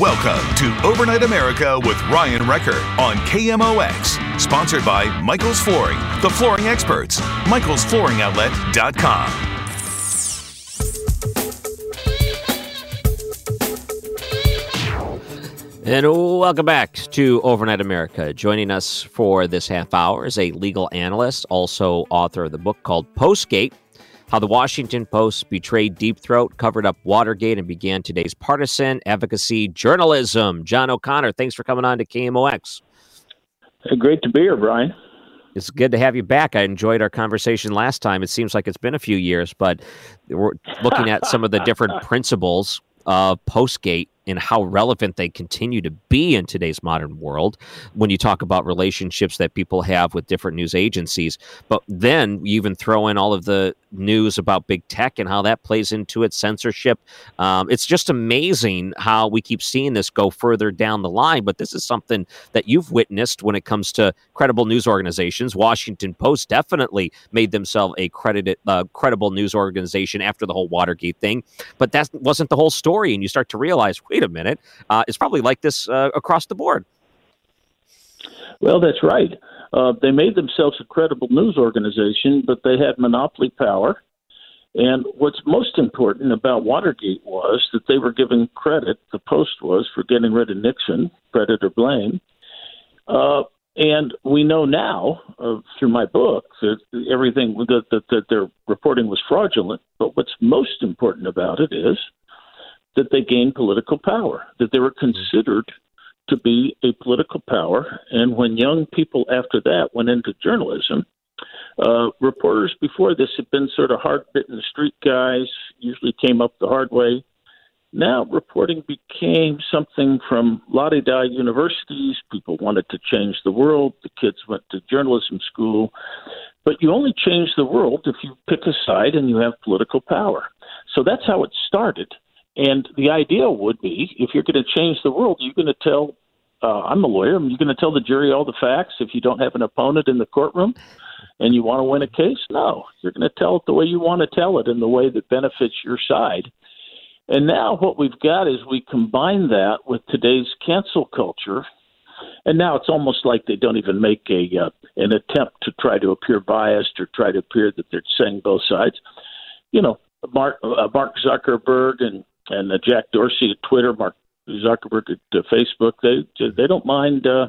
Welcome to Overnight America with Ryan Recker on KMOX. Sponsored by Michael's Flooring, the flooring experts. Michael'sFlooringOutlet.com. And welcome back to Overnight America. Joining us for this half hour is a legal analyst, also author of the book called Postgate How the Washington Post Betrayed Deep Throat, Covered Up Watergate, and Began Today's Partisan Advocacy Journalism. John O'Connor, thanks for coming on to KMOX. Hey, uh, great to be here, Brian. It's good to have you back. I enjoyed our conversation last time. It seems like it's been a few years, but we're looking at some of the different principles of Postgate and how relevant they continue to be in today's modern world when you talk about relationships that people have with different news agencies. But then you even throw in all of the news about big tech and how that plays into it, censorship. Um, it's just amazing how we keep seeing this go further down the line. But this is something that you've witnessed when it comes to credible news organizations. Washington Post definitely made themselves a credited, uh, credible news organization after the whole Watergate thing. But that wasn't the whole story. And you start to realize, wait a minute, uh, it's probably like this uh, across the board. Well, that's right. Uh, they made themselves a credible news organization, but they had monopoly power. And what's most important about Watergate was that they were given credit, the Post was, for getting rid of Nixon, credit or blame. Uh, and we know now, uh, through my book, that everything that, that, that their reporting was fraudulent. But what's most important about it is that they gained political power, that they were considered to be a political power. And when young people after that went into journalism, uh, reporters before this had been sort of hard bitten street guys, usually came up the hard way. Now reporting became something from la di universities. People wanted to change the world. The kids went to journalism school. But you only change the world if you pick a side and you have political power. So that's how it started. And the idea would be if you're going to change the world, you're going to tell, uh, I'm a lawyer, you're going to tell the jury all the facts if you don't have an opponent in the courtroom and you want to win a case? No, you're going to tell it the way you want to tell it in the way that benefits your side. And now what we've got is we combine that with today's cancel culture. And now it's almost like they don't even make a uh, an attempt to try to appear biased or try to appear that they're saying both sides. You know, Mark, uh, Mark Zuckerberg and and uh, Jack Dorsey at Twitter, Mark Zuckerberg at uh, Facebook. They they don't mind, uh,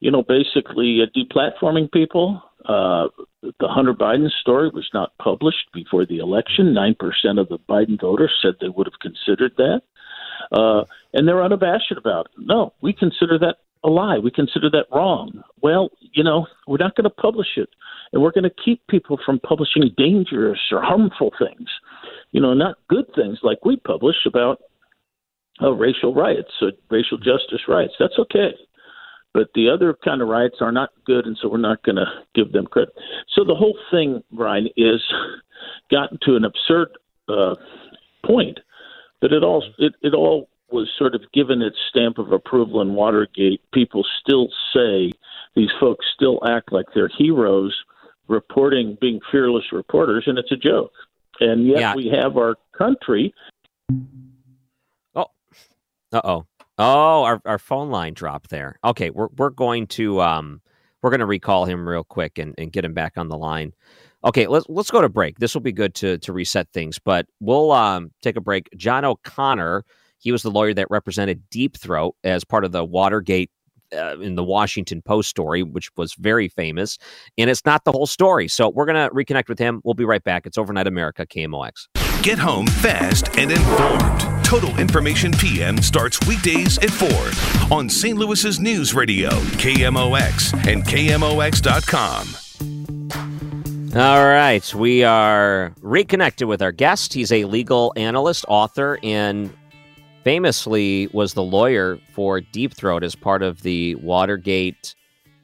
you know, basically uh, deplatforming people. Uh, the Hunter Biden story was not published before the election. Nine percent of the Biden voters said they would have considered that, uh, and they're unabashed about it. No, we consider that a lie. We consider that wrong. Well, you know, we're not going to publish it, and we're going to keep people from publishing dangerous or harmful things you know, not good things like we publish about uh, racial riots, uh, racial justice riots. That's okay. But the other kind of riots are not good, and so we're not going to give them credit. So the whole thing, Brian, is gotten to an absurd uh, point. But it all it, it all was sort of given its stamp of approval in Watergate. People still say these folks still act like they're heroes, reporting, being fearless reporters, and it's a joke and yet yeah. we have our country. Oh, uh oh, oh, our our phone line dropped there. Okay, we're we're going to um we're going to recall him real quick and, and get him back on the line. Okay, let's let's go to break. This will be good to to reset things, but we'll um take a break. John O'Connor He was the lawyer that represented Deep Throat as part of the Watergate uh, in the Washington Post story, which was very famous. And it's not the whole story. So we're going to reconnect with him. We'll be right back. It's Overnight America, KMOX. Get home fast and informed. Total Information PM starts weekdays at 4 on St. Louis's News Radio, KMOX, and KMOX.com. All right. We are reconnected with our guest. He's a legal analyst, author, and famously was the lawyer for Deep Throat as part of the Watergate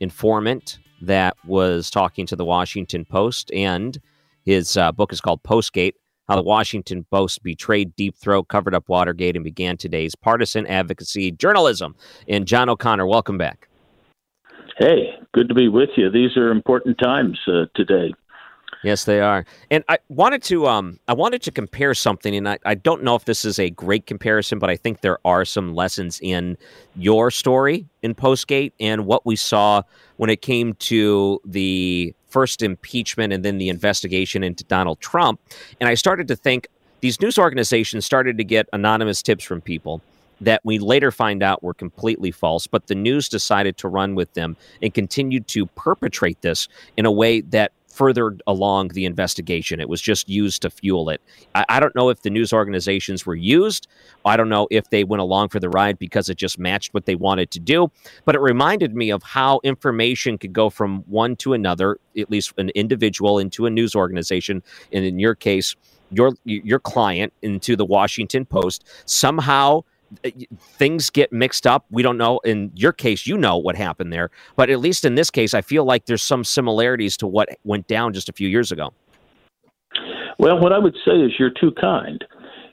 informant that was talking to the Washington Post. And his uh, book is called Postgate How the Washington Post Betrayed Deep Throat, Covered Up Watergate, and Began Today's Partisan Advocacy Journalism. And John O'Connor, welcome back. Hey, good to be with you. These are important times uh, today. Yes, they are. And I wanted to um I wanted to compare something and I, I don't know if this is a great comparison, but I think there are some lessons in your story in Postgate and what we saw when it came to the first impeachment and then the investigation into Donald Trump. And I started to think these news organizations started to get anonymous tips from people that we later find out were completely false, but the news decided to run with them and continued to perpetrate this in a way that further along the investigation. It was just used to fuel it. I, I, don't know if the news organizations were used. I don't know if they went along for the ride because it just matched what they wanted to do. But it reminded me of how information could go from one to another, at least an individual into a news organization. And in your case, your your client into the Washington Post somehow Uh, things get mixed up. We don't know. In your case, you know what happened there, but at least in this case, I feel like there's some similarities to what went down just a few years ago. Well, what I would say is you're too kind.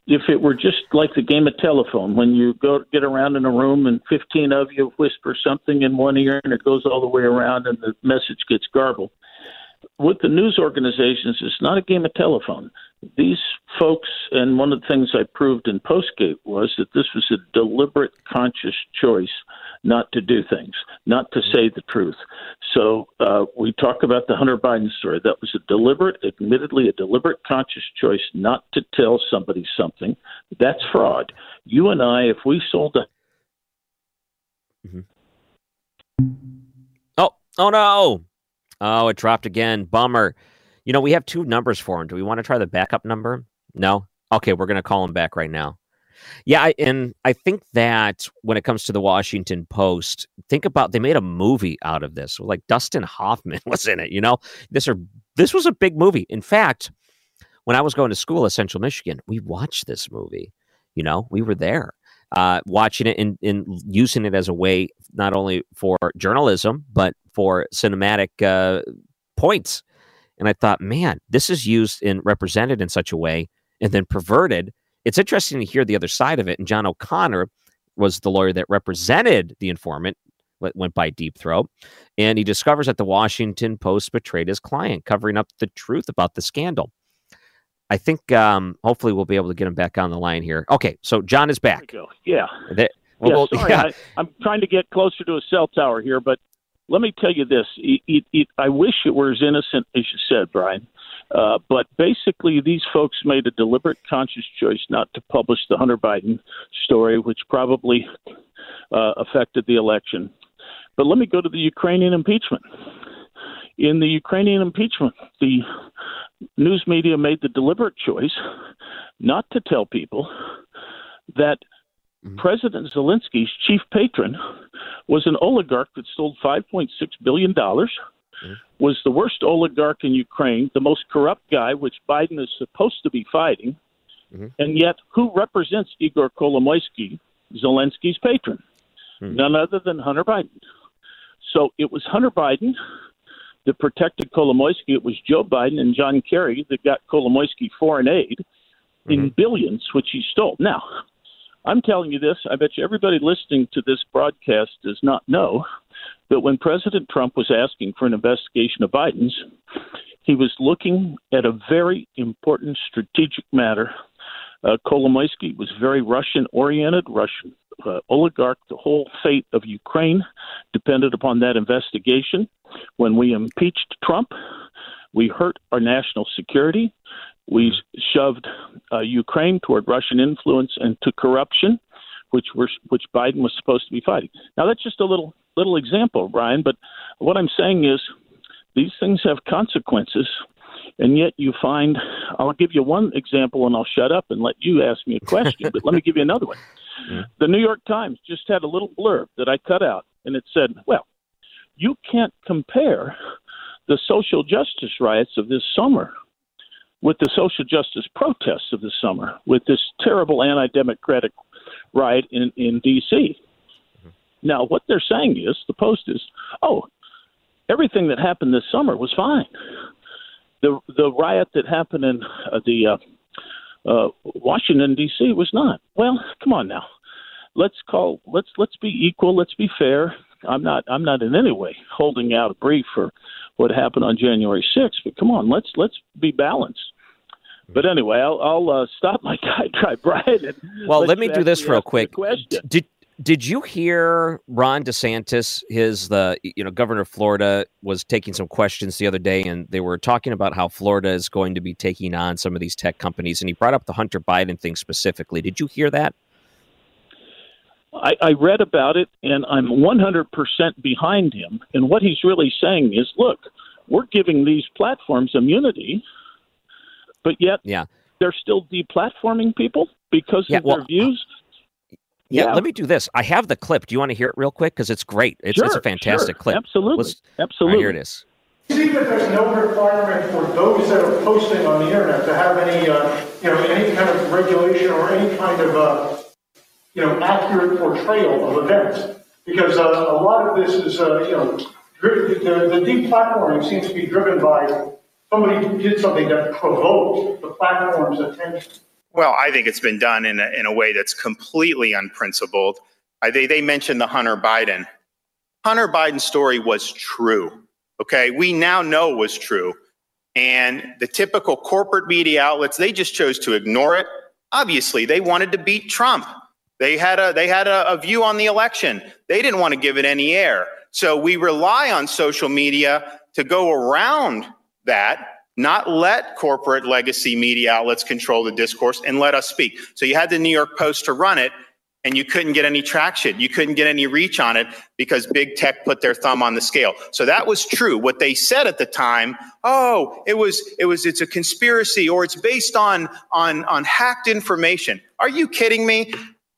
If it were just like the game of telephone, when you go get around in a room and 15 of you whisper something in one ear and it goes all the way around and the message gets garbled. With the news organizations, it's not a game of telephone these folks, and one of the things I proved in Postgate was that this was a deliberate, conscious choice not to do things, not to say the truth. So uh, we talk about the Hunter Biden story. That was a deliberate, admittedly, a deliberate, conscious choice not to tell somebody something. That's fraud. You and I, if we sold a. Mm-hmm. Oh, oh no. Oh, it dropped again. Bummer. You know, we have two numbers for him. Do we want to try the backup number? No. Okay, we're going to call him back right now. Yeah, I, and I think that when it comes to the Washington Post, think about they made a movie out of this. Like Dustin Hoffman was in it. You know, this are this was a big movie. In fact, when I was going to school at Central Michigan, we watched this movie. You know, we were there uh, watching it and, and using it as a way not only for journalism but for cinematic uh, points and I thought, man, this is used and represented in such a way and then perverted. It's interesting to hear the other side of it. And John O'Connor was the lawyer that represented the informant, went by Deep Throat. And he discovers that the Washington Post betrayed his client, covering up the truth about the scandal. I think um, hopefully we'll be able to get him back on the line here. Okay, so John is back. Yeah. They, well, yeah, sorry, yeah. I, I'm trying to get closer to a cell tower here, but let me tell you this: it, it, it, I wish it were as innocent as you said, Brian. Uh, but basically, these folks made a deliberate, conscious choice not to publish the Hunter Biden story, which probably uh, affected the election. But let me go to the Ukrainian impeachment. In the Ukrainian impeachment, the news media made the deliberate choice not to tell people that Mm-hmm. President Zelensky's chief patron was an oligarch that stole $5.6 billion, mm-hmm. was the worst oligarch in Ukraine, the most corrupt guy, which Biden is supposed to be fighting. Mm-hmm. And yet, who represents Igor Kolomoisky, Zelensky's patron? Mm-hmm. None other than Hunter Biden. So it was Hunter Biden that protected Kolomoisky. It was Joe Biden and John Kerry that got Kolomoisky foreign aid in mm-hmm. billions, which he stole. Now, I'm telling you this, I bet you everybody listening to this broadcast does not know that when President Trump was asking for an investigation of Biden's, he was looking at a very important strategic matter. Uh, Kolomoisky was very Russian oriented, Russian uh, oligarch. The whole fate of Ukraine depended upon that investigation. When we impeached Trump, we hurt our national security. We shoved uh, Ukraine toward Russian influence and to corruption. which were which Biden was supposed to be fighting. Now that's just a little little example, Brian. But what I'm saying is these things have consequences, and yet you find. I'll give you one example, and I'll shut up and let you ask me a question. but let me give you another one. The New York Times just had a little blurb that I cut out, and it said, "Well, you can't compare the social justice riots of this summer." With the social justice protests of the summer, with this terrible anti democratic riot in, in D.C. Now, what they're saying is the Post is, oh, everything that happened this summer was fine. The the riot that happened in uh, the uh, uh, Washington D.C. was not. Well, come on now, let's call let's let's be equal. Let's be fair. I'm not I'm not in any way holding out a brief for what happened on January 6th, but come on, let's let's be balanced. But anyway, I'll, I'll uh, stop my diatribe, Brian. and Well, let me do this real quick. Question. Did did you hear Ron DeSantis? His the you know governor of Florida was taking some questions the other day, and they were talking about how Florida is going to be taking on some of these tech companies, and he brought up the Hunter Biden thing specifically. Did you hear that? I, I read about it, and I'm 100% behind him. And what he's really saying is, look, we're giving these platforms immunity, but yet Yeah. they're still deplatforming people because Yeah, of well, their views. Yeah, Yeah. let me do this. I have the clip. Do you want to hear it real quick? Because it's great. It's, it's a fantastic sure. clip. Absolutely. Let's- Absolutely. All right, here it is. See that there's no requirement for those that are posting on the internet to have any, uh, you know, any kind of regulation or any kind of, uh, you know, accurate portrayal of events. Because uh, a lot of this is, uh, you know, the, the deplatforming seems to be driven by somebody who did something that provoked the platform's attention. Well, I think it's been done in a, in a way that's completely unprincipled. I, they, they mentioned the Hunter Biden. Hunter Biden story was true. Okay. We now know it was true. And the typical corporate media outlets, they just chose to ignore it. Obviously, they wanted to beat Trump. They had a they had a, a view on the election. They didn't want to give it any air. So we rely on social media to go around that, not let corporate legacy media outlets control the discourse and let us speak. So you had the New York Post to run it, and you couldn't get any traction. You couldn't get any reach on it because big tech put their thumb on the scale. So that was true. What they said at the time, oh, it was it was it's a conspiracy or it's based on on on hacked information. Are you kidding me?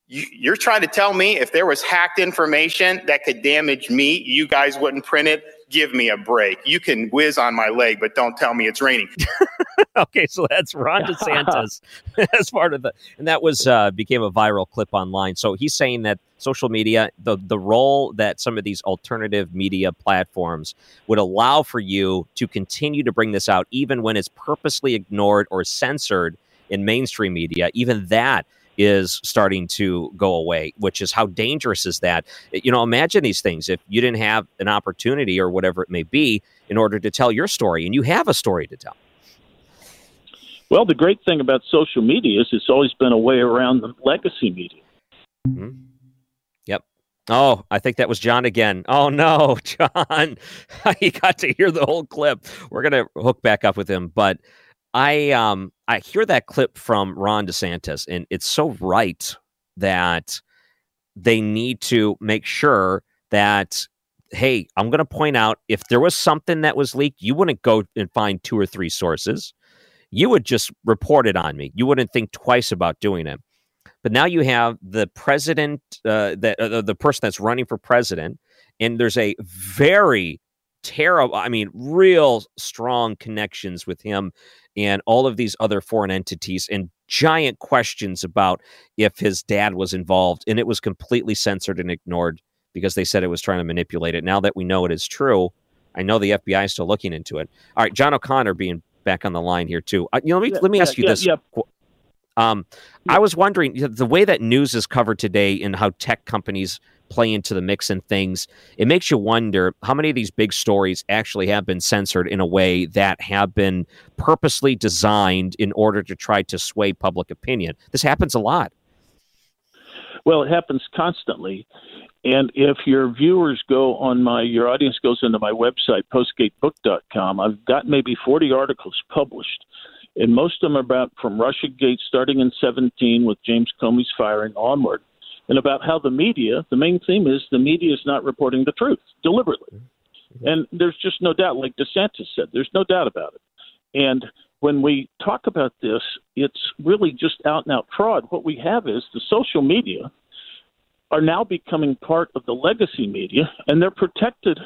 You, you're trying to tell me if there was hacked information that could damage me, you guys wouldn't print it? Give me a break. You can whiz on my leg, but don't tell me it's raining. okay, so that's Ron DeSantis as part of the, and that was uh, became a viral clip online. So he's saying that social media, the the role that some of these alternative media platforms would allow for you to continue to bring this out, even when it's purposely ignored or censored in mainstream media, even that is starting to go away, which is how dangerous is that? You know, imagine these things. If you didn't have an opportunity or whatever it may be in order to tell your story, and you have a story to tell. Well, the great thing about social media is it's always been a way around the legacy media. Mm-hmm. Yep. Oh, I think that was John again. Oh no, John. he got to hear the whole clip. We're gonna hook back up with him, but I um I hear that clip from Ron DeSantis, and it's so right that they need to make sure that hey, I'm going to point out if there was something that was leaked, you wouldn't go and find two or three sources. You would just report it on me. You wouldn't think twice about doing it. But now you have the president, uh, that uh, the person that's running for president, and there's a very terrible, I mean, real strong connections with him and all of these other foreign entities, and giant questions about if his dad was involved, and it was completely censored and ignored because they said it was trying to manipulate it. Now that we know it is true, I know the FBI is still looking into it. All right, John O'Connor being back on the line here too. Uh, you know, let me Yeah, let me ask you yeah, this. yeah. Um, I was wondering the way that news is covered today and how tech companies play into the mix and things. It makes you wonder how many of these big stories actually have been censored in a way that have been purposely designed in order to try to sway public opinion. This happens a lot. Well, it happens constantly. And if your viewers go on my, your audience goes into my website, postgatebook.com, I've got maybe 40 articles published. And most of them are about from Russiagate starting in 17 with James Comey's firing onward. and about how the media, the main theme is the media is not reporting the truth deliberately. Mm-hmm. And there's just no doubt, like DeSantis said, there's no doubt about it. And when we talk about this, it's really just out and out fraud. What we have is the social media are now becoming part of the legacy media, and they're protected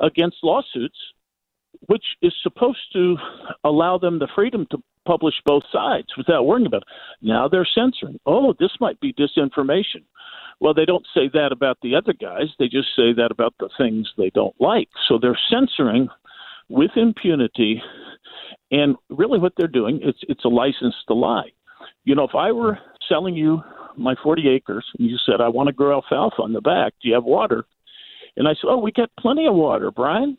against lawsuits, which is supposed to allow them the freedom to publish both sides without worrying about it. Now they're censoring. Oh, this might be disinformation. Well, they don't say that about the other guys. They just say that about the things they don't like. So they're censoring with impunity. And really, what they're doing it's it's a license to lie. You know, if I were selling you my 40 acres and you said I want to grow alfalfa on the back, do you have water? And I said, Oh, we got plenty of water, Brian.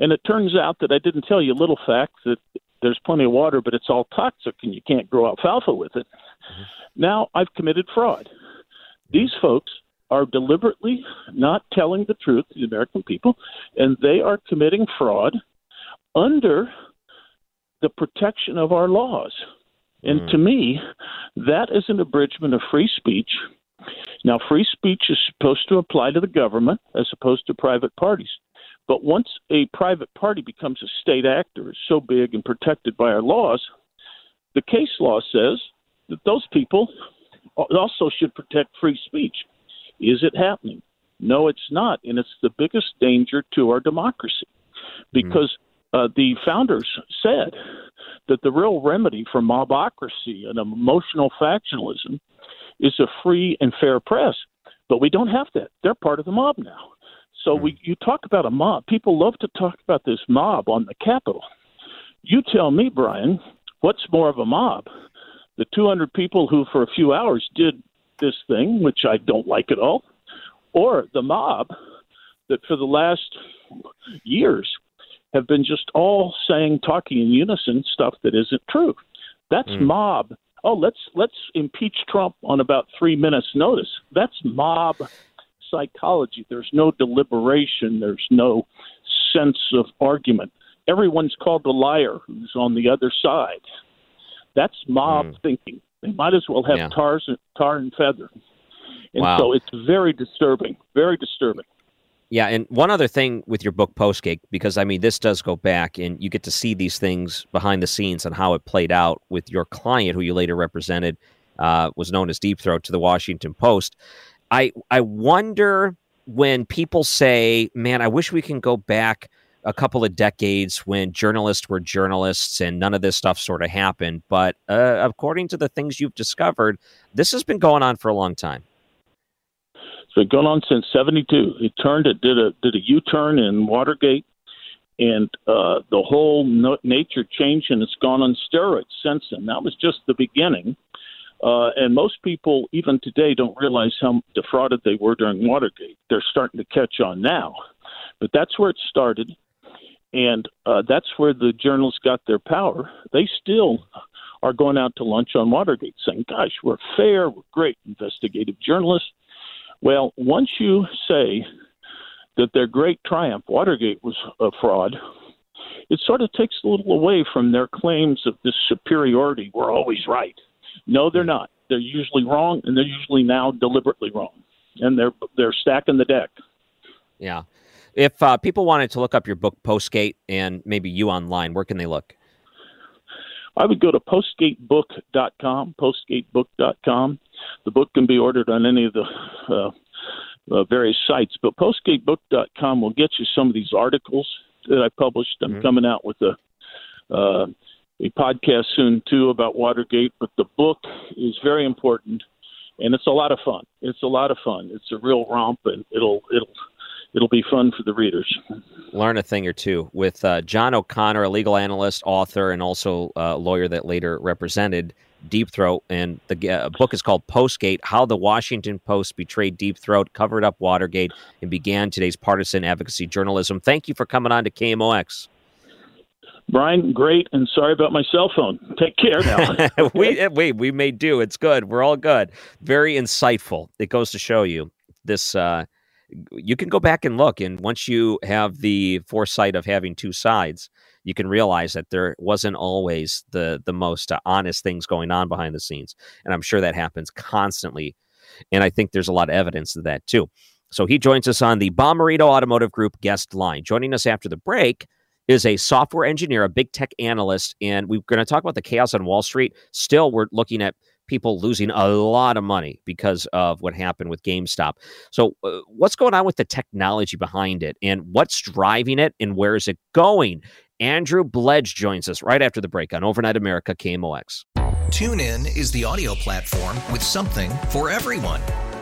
And it turns out that I didn't tell you a little fact that there's plenty of water, but it's all toxic and you can't grow alfalfa with it. Mm-hmm. Now I've committed fraud. These folks are deliberately not telling the truth to the American people, and they are committing fraud under the protection of our laws. And mm. to me, that is an abridgment of free speech. Now, free speech is supposed to apply to the government as opposed to private parties. But once a private party becomes a state actor, is so big and protected by our laws, the case law says that those people also should protect free speech. Is it happening? No, it's not. And it's the biggest danger to our democracy because uh, the founders said that the real remedy for mobocracy and emotional factionalism is a free and fair press. But we don't have that. They're part of the mob now. So we, you talk about a mob. People love to talk about this mob on the Capitol. You tell me, Brian, what's more of a mob? the 200 people who, for a few hours, did this thing, which I don't like at all, or the mob that for the last years have been just all saying, talking in unison stuff that isn't true. That's mm. mob. Oh, let's let's impeach Trump on about three minutes' notice. That's mob psychology. There's no deliberation. There's no sense of argument. Everyone's called a liar who's on the other side. That's mob mm. thinking. They might as well have yeah. tars, tar and feather. And wow. so it's very disturbing, very disturbing. Yeah, and one other thing with your book Postgate, because I mean this does go back, and you get to see these things behind the scenes and how it played out with your client, who you later represented, uh, was known as Deep Throat to the Washington Post. I I wonder when people say, "Man, I wish we can go back a couple of decades when journalists were journalists and none of this stuff sort of happened. But uh, according to the things you've discovered, this has been going on for a long time. It's been going on since '72. It turned, it did a did a U-turn in Watergate, and uh, the whole no- nature changed, and it's gone on steroids since then. That was just the beginning. Uh, and most people, even today, don't realize how defrauded they were during Watergate. They're starting to catch on now. But that's where it started and uh, that's where the journalists got their power. They still are going out to lunch on Watergate saying, "Gosh, we're fair, we're great investigative journalists." Well, once you say that their great triumph, Watergate was a fraud, it sort of takes a little away from their claims of this superiority. We're always right. No, they're not. They're usually wrong, and they're usually now deliberately wrong, and they're they're stacking the deck. Yeah. If uh, people wanted to look up your book, Postgate, and maybe you online, where can they look? I would go to postgatebook.com, postgatebook.com. The book can be ordered on any of the uh, uh, various sites, but postgatebook.com will get you some of these articles that I published. I'm mm-hmm. coming out with a uh, a podcast soon too about Watergate, but the book is very important and it's a lot of fun. It's a lot of fun. It's a real romp, and it'll it'll it'll be fun for the readers. Learn a thing or two with uh, John O'Connor, a legal analyst, author, and also a lawyer that later represented Deep Throat. And the uh, book is called Postgate How the Washington Post Betrayed Deep Throat, Covered Up Watergate, and Began Today's Partisan Advocacy Journalism. Thank you for coming on to KMOX. Brian, great, and sorry about my cell phone. Take care now. we we we may do. It's good. We're all good. Very insightful. It goes to show you this uh, you can go back and look and once you have the foresight of having two sides you can realize that there wasn't always the the most uh, honest things going on behind the scenes and i'm sure that happens constantly And I think there's a lot of evidence of that too. So he joins us on the Bommarito Automotive Group guest line. Joining us after the break is a software engineer, a big tech analyst, and we're going to talk about the chaos on Wall Street. Still, we're looking at people losing a lot of money because of what happened with GameStop. So, uh, what's going on with the technology behind it, and what's driving it, and where is it going? Andrew Bledge joins us right after the break on Overnight America KMOX. TuneIn is the audio platform with something for everyone.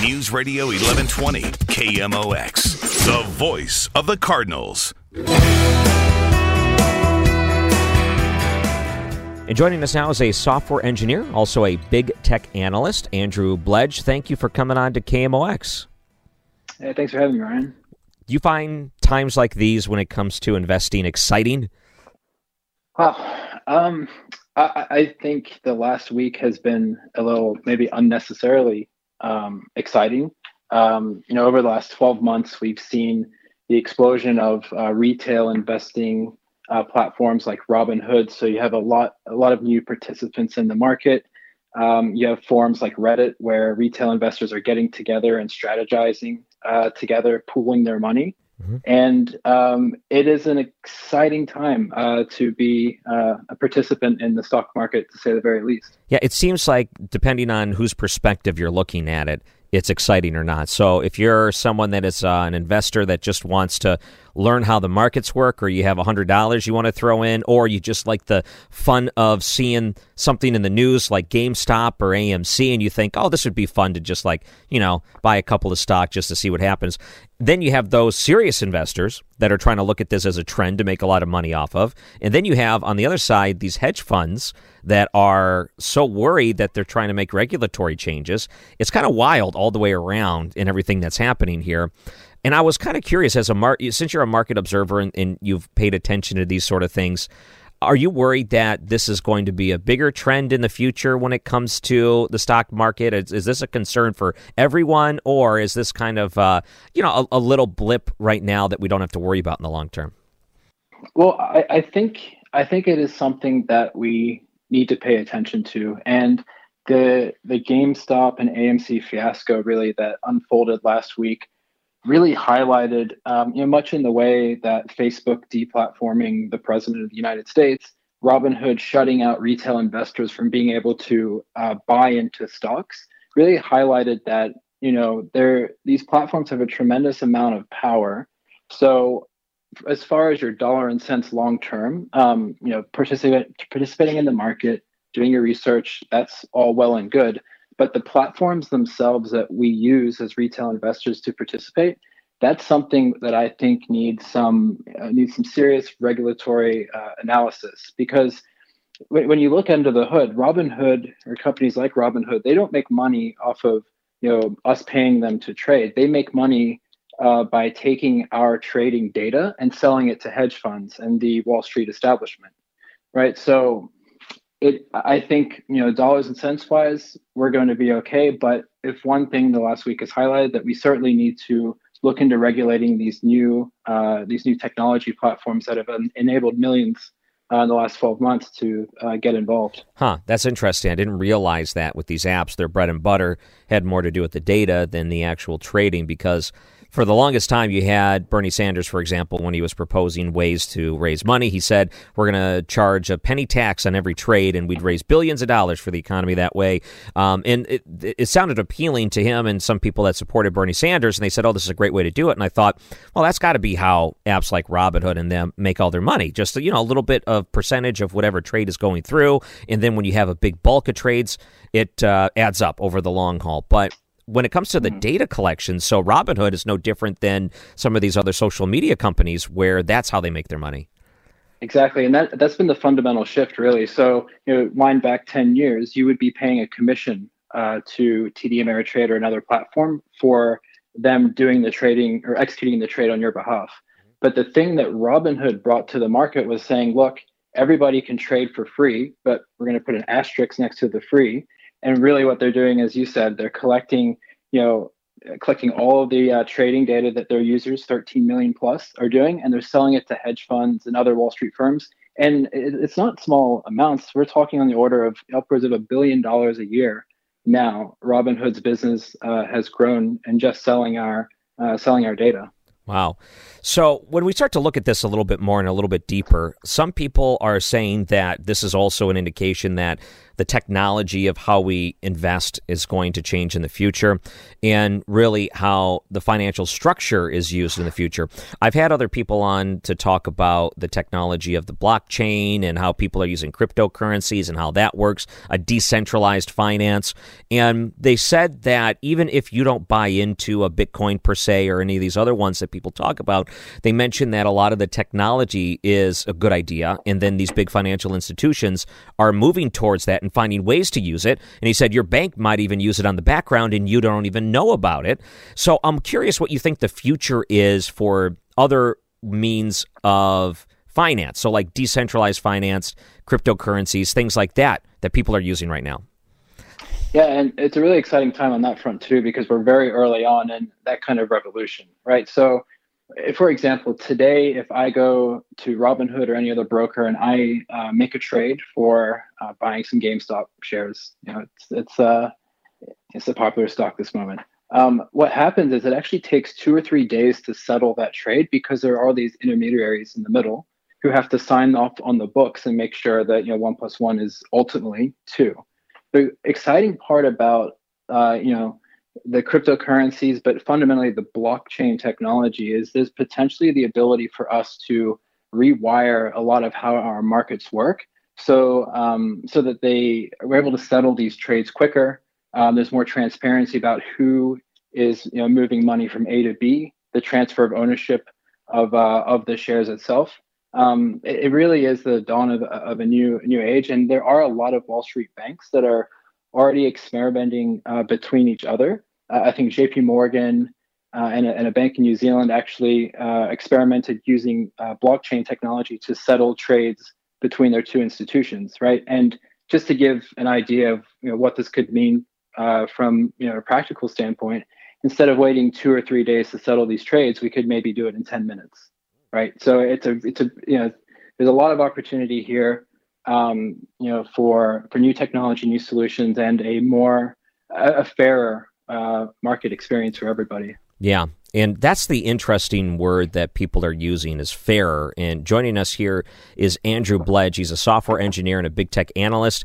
News Radio 1120, KMOX, the voice of the Cardinals. And joining us now is a software engineer, also a big tech analyst, Andrew Bledge. Thank you for coming on to KMOX. Hey, thanks for having me, Ryan. Do you find times like these when it comes to investing exciting? Well, um, I, I think the last week has been a little maybe unnecessarily um, exciting. Um, you know, over the last 12 months, we've seen the explosion of uh, retail investing uh, platforms like Robinhood. So you have a lot, a lot of new participants in the market. Um, you have forums like Reddit where retail investors are getting together and strategizing uh, together, pooling their money. Mm-hmm. And um, it is an exciting time uh, to be uh, a participant in the stock market, to say the very least. Yeah, it seems like depending on whose perspective you're looking at it, it's exciting or not. So if you're someone that is uh, an investor that just wants to learn how the markets work, or you have $100 you want to throw in, or you just like the fun of seeing something in the news like GameStop or AMC, and you think, oh, this would be fun to just like, you know, buy a couple of stock just to see what happens. Then you have those serious investors that are trying to look at this as a trend to make a lot of money off of. And then you have on the other side these hedge funds that are so worried that they're trying to make regulatory changes. It's kind of wild all the way around in everything that's happening here. And I was kind of curious as a mar- since you're a market observer and, and you've paid attention to these sort of things, are you worried that this is going to be a bigger trend in the future when it comes to the stock market? Is, is this a concern for everyone, or is this kind of uh, you know a, a, little blip right now that we don't have to worry about in the long term? Well, I, I think I think it is something that we need to pay attention to, and the the GameStop and AMC fiasco really that unfolded last week really highlighted, um, you know, much in the way that Facebook deplatforming the president of the United States, Robinhood shutting out retail investors from being able to uh, buy into stocks, really highlighted that you know there these platforms have a tremendous amount of power. So as far as your dollar and cents long term, um, you know, participate, participating in the market, doing your research, that's all well and good but the platforms themselves that we use as retail investors to participate that's something that i think needs some uh, needs some serious regulatory uh, analysis. Because when, when you look under the hood robinhood or companies like robinhood they don't make money off of you know us paying them to trade. They make money uh, by taking our trading data and selling it to hedge funds and the wall street establishment right? So it i think you know dollars and cents wise we're going to be okay but if one thing the last week has highlighted that we certainly need to look into regulating these new uh, these new technology platforms that have enabled millions uh, in the last 12 months to uh, get involved. Huh, that's interesting. I didn't realize that with these apps, their bread and butter had more to do with the data than the actual trading because for the longest time, you had Bernie Sanders, for example, when he was proposing ways to raise money. He said, We're going to charge a penny tax on every trade, and we'd raise billions of dollars for the economy that way. Um, and it, it sounded appealing to him and some people that supported Bernie Sanders. And they said, Oh, this is a great way to do it. And I thought, Well, that's got to be how apps like Robinhood and them make all their money. Just, you know, a little bit of percentage of whatever trade is going through. And then when you have a big bulk of trades, it uh, adds up over the long haul. But when it comes to the mm-hmm. data collection, so Robinhood is no different than some of these other social media companies where that's how they make their money. Exactly, and that that's been the fundamental shift, really. So, you know, wind back ten years, you would be paying a commission uh, to TD Ameritrade or another platform for them doing the trading or executing the trade on your behalf. But the thing that Robinhood brought to the market was saying, look, everybody can trade for free, but we're going to put an asterisk next to the free and really what they're doing as you said they're collecting you know collecting all of the uh, trading data that their users 13 million plus are doing and they're selling it to hedge funds and other wall street firms. And it, it's not small amounts. We're talking on the order of upwards of a billion dollars a year now robinhood's business uh, has grown and just selling our uh, selling our data. Wow. So when we start to look at this a little bit more and a little bit deeper, some people are saying that this is also an indication that the technology of how we invest is going to change in the future and really how the financial structure is used in the future. I've had other people on to talk about the technology of the blockchain and how people are using cryptocurrencies and how that works, a decentralized finance. And they said that even if you don't buy into a Bitcoin per se or any of these other ones that people talk about, they mentioned that a lot of the technology is a good idea. And then these big financial institutions are moving towards that and finding ways to use it. And he said your bank might even use it on the background and you don't even know about it. So I'm curious what you think the future is for other means of finance. So, like decentralized finance, cryptocurrencies, things like that, that people are using right now. Yeah, and it's a really exciting time on that front too, because we're very early on in that kind of revolution, right? So, for example, today, if I go to Robinhood or any other broker and I uh, make a trade for uh, buying some GameStop shares, you know, it's it's uh, it's a popular stock this moment. Um, what happens is it actually takes two or three days to settle that trade because there are these intermediaries in the middle who have to sign off on the books and make sure that you know one plus one is ultimately two. The exciting part about uh, you know the cryptocurrencies, but fundamentally the blockchain technology is there's potentially the ability for us to rewire a lot of how our markets work so um, so that they are able to settle these trades quicker. Um, there's more transparency about who is you know moving money from A to B, the transfer of ownership of uh, of the shares itself. Um, it, it, really is the dawn of, of a new new age, and there are a lot of Wall Street banks that are already experimenting uh, between each other. I think J.P. Morgan uh, and, a, and, a, bank in New Zealand actually uh, experimented using uh, blockchain technology to settle trades between their two institutions, right? And just to give an idea of you know, what this could mean uh, from you know a practical standpoint, instead of waiting two or three days to settle these trades, we could maybe do it in ten minutes, right? So it's a it's a you know there's a lot of opportunity here um, you know, for for new technology, new solutions, and a more a, a fairer uh, market experience for everybody. Yeah, and that's the interesting word that people are using is fairer. And joining us here is Andrew Bledge. He's a software engineer and a big tech analyst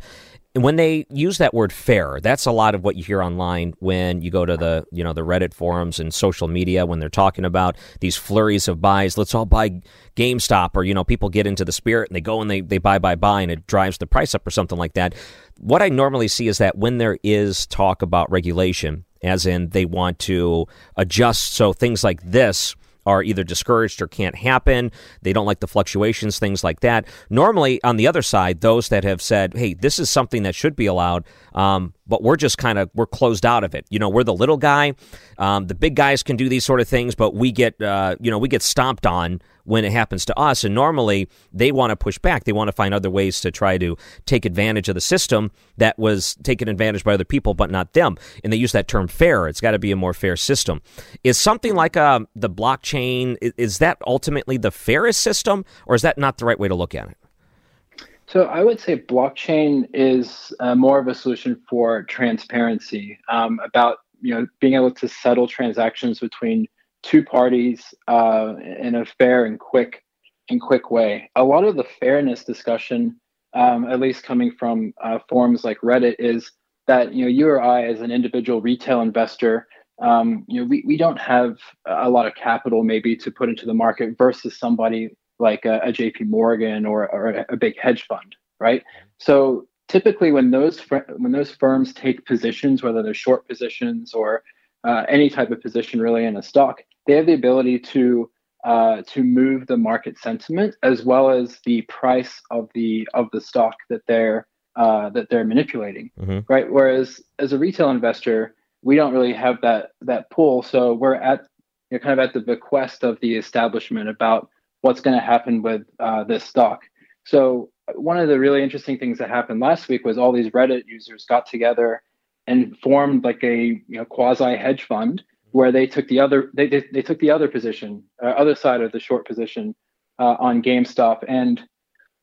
And when they use that word fairer, that's a lot of what you hear online when you go to the you know the Reddit forums and social media when they're talking about these flurries of buys. Let's all buy GameStop, or you know people get into the spirit and they go and they they buy buy buy, and it drives the price up or something like that. What I normally see is that when there is talk about regulation, as in they want to adjust so things like this are either discouraged or can't happen. They don't like the fluctuations, things like that. Normally, on the other side, those that have said, "Hey, this is something that should be allowed," um, but we're just kind of we're closed out of it. You know, we're the little guy. Um, the big guys can do these sort of things, but we get uh, you know we get stomped on when it happens to us. And normally they want to push back. They want to find other ways to try to take advantage of the system that was taken advantage by other people, but not them. And they use that term fair. It's got to be a more fair system. Is something like uh, the blockchain, is that ultimately the fairest system, or is that not the right way to look at it? So I would say blockchain is uh, more of a solution for transparency um, about you know being able to settle transactions between two parties uh, in a fair and quick and quick way. A lot of the fairness discussion, um, at least coming from uh, forums like Reddit, is that you know you or I, as an individual retail investor, um, you know we, we don't have a lot of capital maybe to put into the market versus somebody like a, a JP Morgan or, or a big hedge fund, right? So typically when those when those firms take positions, whether they're short positions or uh, any type of position really in a stock, they have the ability to uh, to move the market sentiment as well as the price of the of the stock that they're uh, that they're manipulating, mm-hmm. right? Whereas as a retail investor, we don't really have that that pull, so we're at you know, kind of at the bequest of the establishment about what's going to happen with uh, this stock. So one of the really interesting things that happened last week was all these Reddit users got together and formed like a you know, quasi hedge fund where they took the other they, they, they took the other position uh, other side of the short position uh, on GameStop and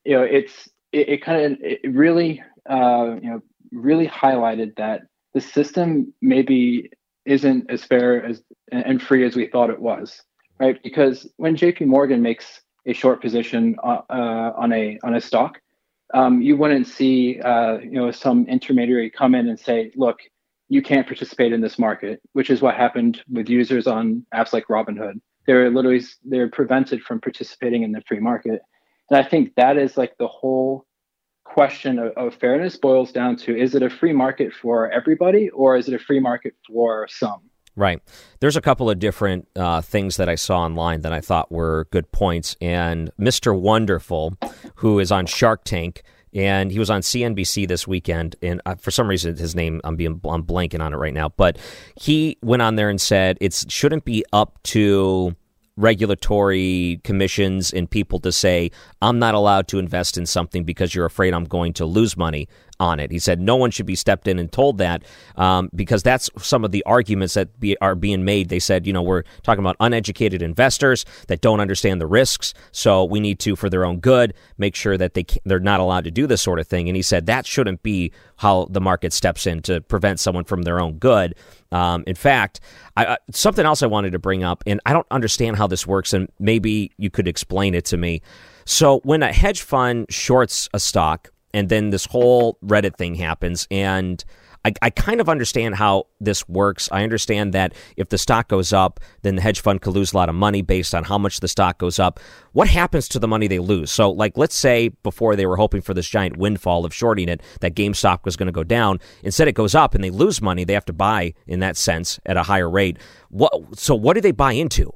you know it's it, it kind of it really uh, you know really highlighted that the system maybe isn't as fair as and free as we thought it was right because when JP Morgan makes a short position uh, uh, on a on a stock, um, you wouldn't see uh, you know some intermediary come in and say, look, you can't participate in this market, which is what happened with users on apps like Robinhood. They're literally they're prevented from participating in the free market, and I think that is like the whole question of, of fairness boils down to: is it a free market for everybody, or is it a free market for some? Right. There's a couple of different uh, things that I saw online that I thought were good points. And Mr. Wonderful, who is on Shark Tank, and he was on CNBC this weekend. And uh, for some reason, his name I'm being I'm blanking on it right now. But he went on there and said it shouldn't be up to regulatory commissions and people to say, I'm not allowed to invest in something because you're afraid I'm going to lose money on it. He said no one should be stepped in and told that um, because that's some of the arguments that be, are being made. They said, you know, we're talking about uneducated investors that don't understand the risks, so we need to, for their own good, make sure that they they're not allowed to do this sort of thing. And he said that shouldn't be how the market steps in to prevent someone from their own good. Um, in fact, I, something else I wanted to bring up, and I don't understand how this works, and maybe you could explain it to me. So, when a hedge fund shorts a stock, and then this whole Reddit thing happens, and I, I, kind of understand how this works. I understand that if the stock goes up, then the hedge fund could lose a lot of money based on how much the stock goes up. What happens to the money they lose? So, like, let's say before they were hoping for this giant windfall of shorting it, that GameStop was going to go down. Instead, it goes up and they lose money. They have to buy, in that sense, at a higher rate. What? So, what do they buy into?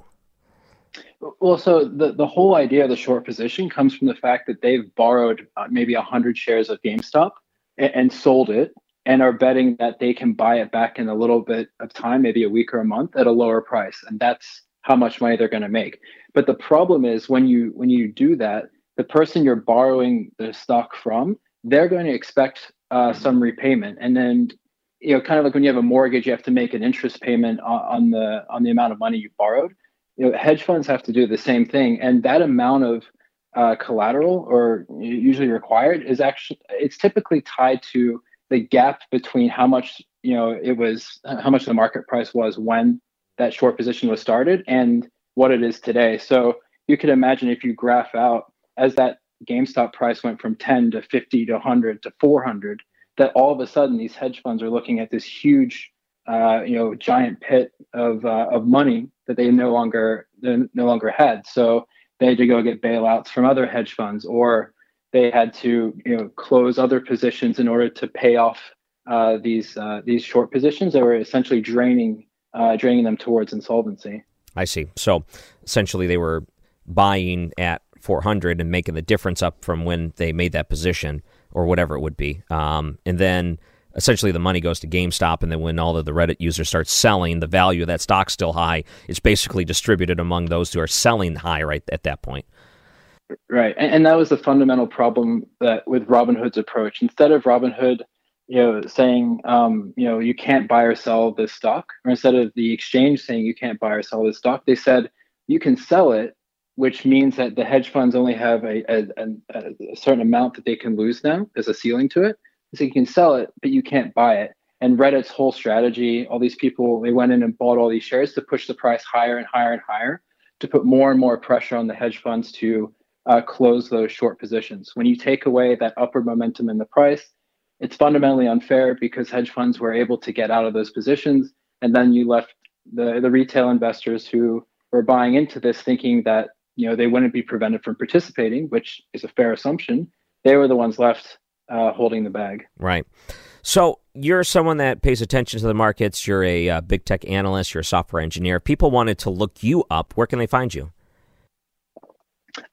Well, so the, the whole idea of the short position comes from the fact that they've borrowed uh, maybe 100 shares of GameStop and, and, sold it and are betting that they can buy it back in a little bit of time, maybe a week or a month at a lower price. And that's how much money they're going to make. But the problem is when you when you do that, the person you're borrowing the stock from, they're going to expect uh, some repayment. And then you know, kind of like when you have a mortgage, you have to make an interest payment on, on the on the amount of money you borrowed you know, hedge funds have to do the same thing, and that amount of uh, collateral or usually required is actually it's typically tied to the gap between how much you know it was how much the market price was when that short position was started and what it is today. So you could imagine if you graph out as that GameStop price went from 10 to 50 to 100 to 400, that all of a sudden these hedge funds are looking at this huge, uh, you know, giant pit of uh, of money that they no longer they no longer had. So they had to go get bailouts from other hedge funds, or they had to you know close other positions in order to pay off uh, these uh, these short positions that were essentially draining uh, draining them towards insolvency. I see. So essentially, they were buying at 400 and making the difference up from when they made that position or whatever it would be, um, and then essentially the money goes to GameStop, and then when all of the Reddit users start selling, the value of that stock's still high. It's basically distributed among those who are selling high right at that point. Right, and, and that was the fundamental problem that with Robinhood's approach. Instead of Robinhood, you know, saying, um, you know, you can't buy or sell this stock, or instead of the exchange saying you can't buy or sell this stock, they said you can sell it, which means that the hedge funds only have a, a, a, certain amount that they can lose now. There's a ceiling to it so you can sell it, but you can't buy it. And Reddit's whole strategy, all these people, they went in and bought all these shares to push the price higher and higher and higher to put more and more pressure on the hedge funds to uh, close those short positions. When you take away that upward momentum in the price, it's fundamentally unfair because hedge funds were able to get out of those positions. And then you left the, the retail investors who were buying into this thinking that you know they wouldn't be prevented from participating, which is a fair assumption. They were the ones left uh, holding the bag. Right. So you're someone that pays attention to the markets. You're a uh, big tech analyst. You're a software engineer. People wanted to look you up. Where can they find you?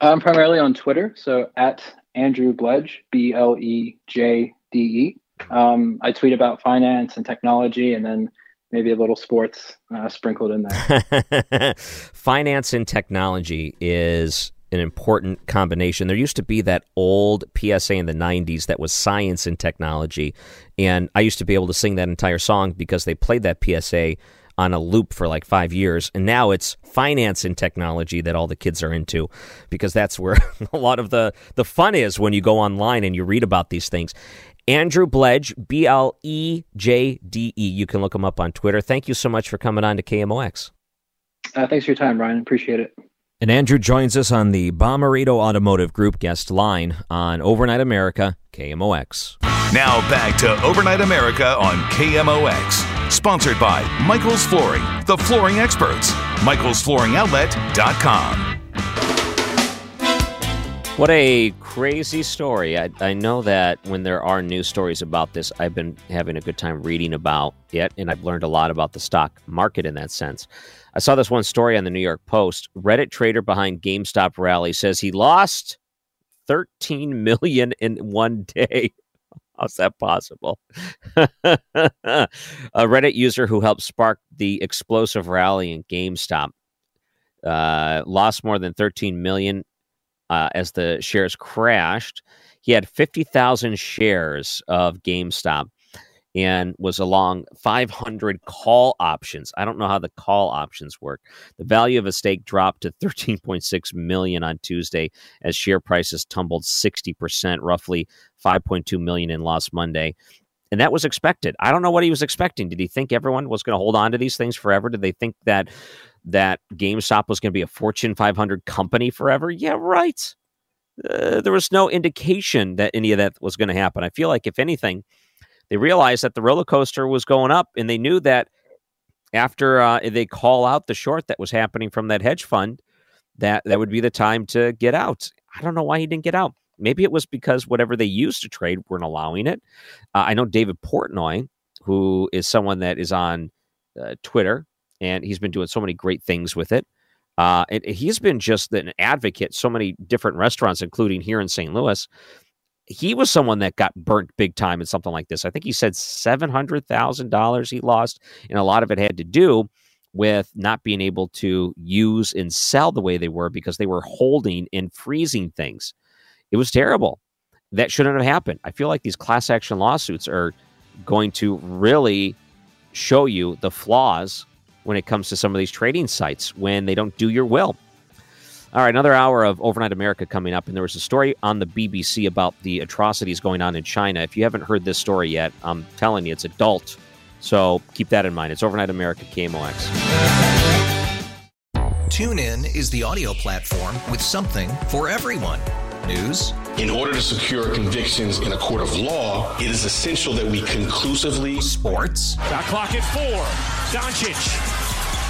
I'm primarily on Twitter, so at Andrew Bledge, B L E J D E. Um, I tweet about finance and technology, and then maybe a little sports uh, sprinkled in there. finance and technology is an important combination. There used to be that old PSA in the 90s that was science and technology. And I used to be able to sing that entire song because they played that PSA on a loop for like five years. And now it's finance and technology that all the kids are into because that's where a lot of the, the fun is when you go online and you read about these things. Andrew Bledge, B L E J D E. You can look him up on Twitter. Thank you so much for coming on to KMOX. Uh, thanks for your time, Ryan. Appreciate it. And Andrew joins us on the Bommarito Automotive Group guest line on Overnight America, KMOX. Now back to Overnight America on KMOX. Sponsored by Michael's Flooring, the flooring experts. Michael'sFlooringOutlet.com. What a crazy story. I, I know that when there are news stories about this, I've been having a good time reading about it, and I've learned a lot about the stock market in that sense. I saw this one story on the New York Post. Reddit trader behind GameStop rally says he lost 13 million in one day. How's that possible? a Reddit user who helped spark the explosive rally in GameStop uh, lost more than 13 million uh, as the shares crashed. He had 50,000 shares of GameStop and was along 500 call options. I don't know how the call options work. The value of a stake dropped to 13.6 million on Tuesday as share prices tumbled 60%, roughly 5.2 million in loss Monday. And that was expected. I don't know what he was expecting. Did he think everyone was going to hold on to these things forever? Did they think that that GameStop was going to be a Fortune 500 company forever? Yeah, right. Uh, there was no indication that any of that was going to happen. I feel like, if anything, they realized that the roller coaster was going up, and they knew that after uh, they call out the short that was happening from that hedge fund, that that would be the time to get out. I don't know why he didn't get out. Maybe it was because whatever they used to trade weren't allowing it. Uh, I know David Portnoy, who is someone that is on uh, Twitter, and he's been doing so many great things with it. Uh, and he's been just an advocate so many different restaurants, including here in St. Louis. He was someone that got burnt big time in something like this. I think he said seven hundred thousand dollars he lost, and a lot of it had to do with not being able to use and sell the way they were because they were holding and freezing things. It was terrible. That shouldn't have happened. I feel like these class action lawsuits are going to really show you the flaws when it comes to some of these trading sites when they don't do your will. All right, another hour of Overnight America coming up, and there was a story on the BBC about the atrocities going on in China. If you haven't heard this story yet, I'm telling you, it's adult. So keep that in mind. It's Overnight America, KMOX. TuneIn is the audio platform with something for everyone. News. In order to secure convictions in a court of law, it is essential that we conclusively. Sports. Shot clock at four. Doncic.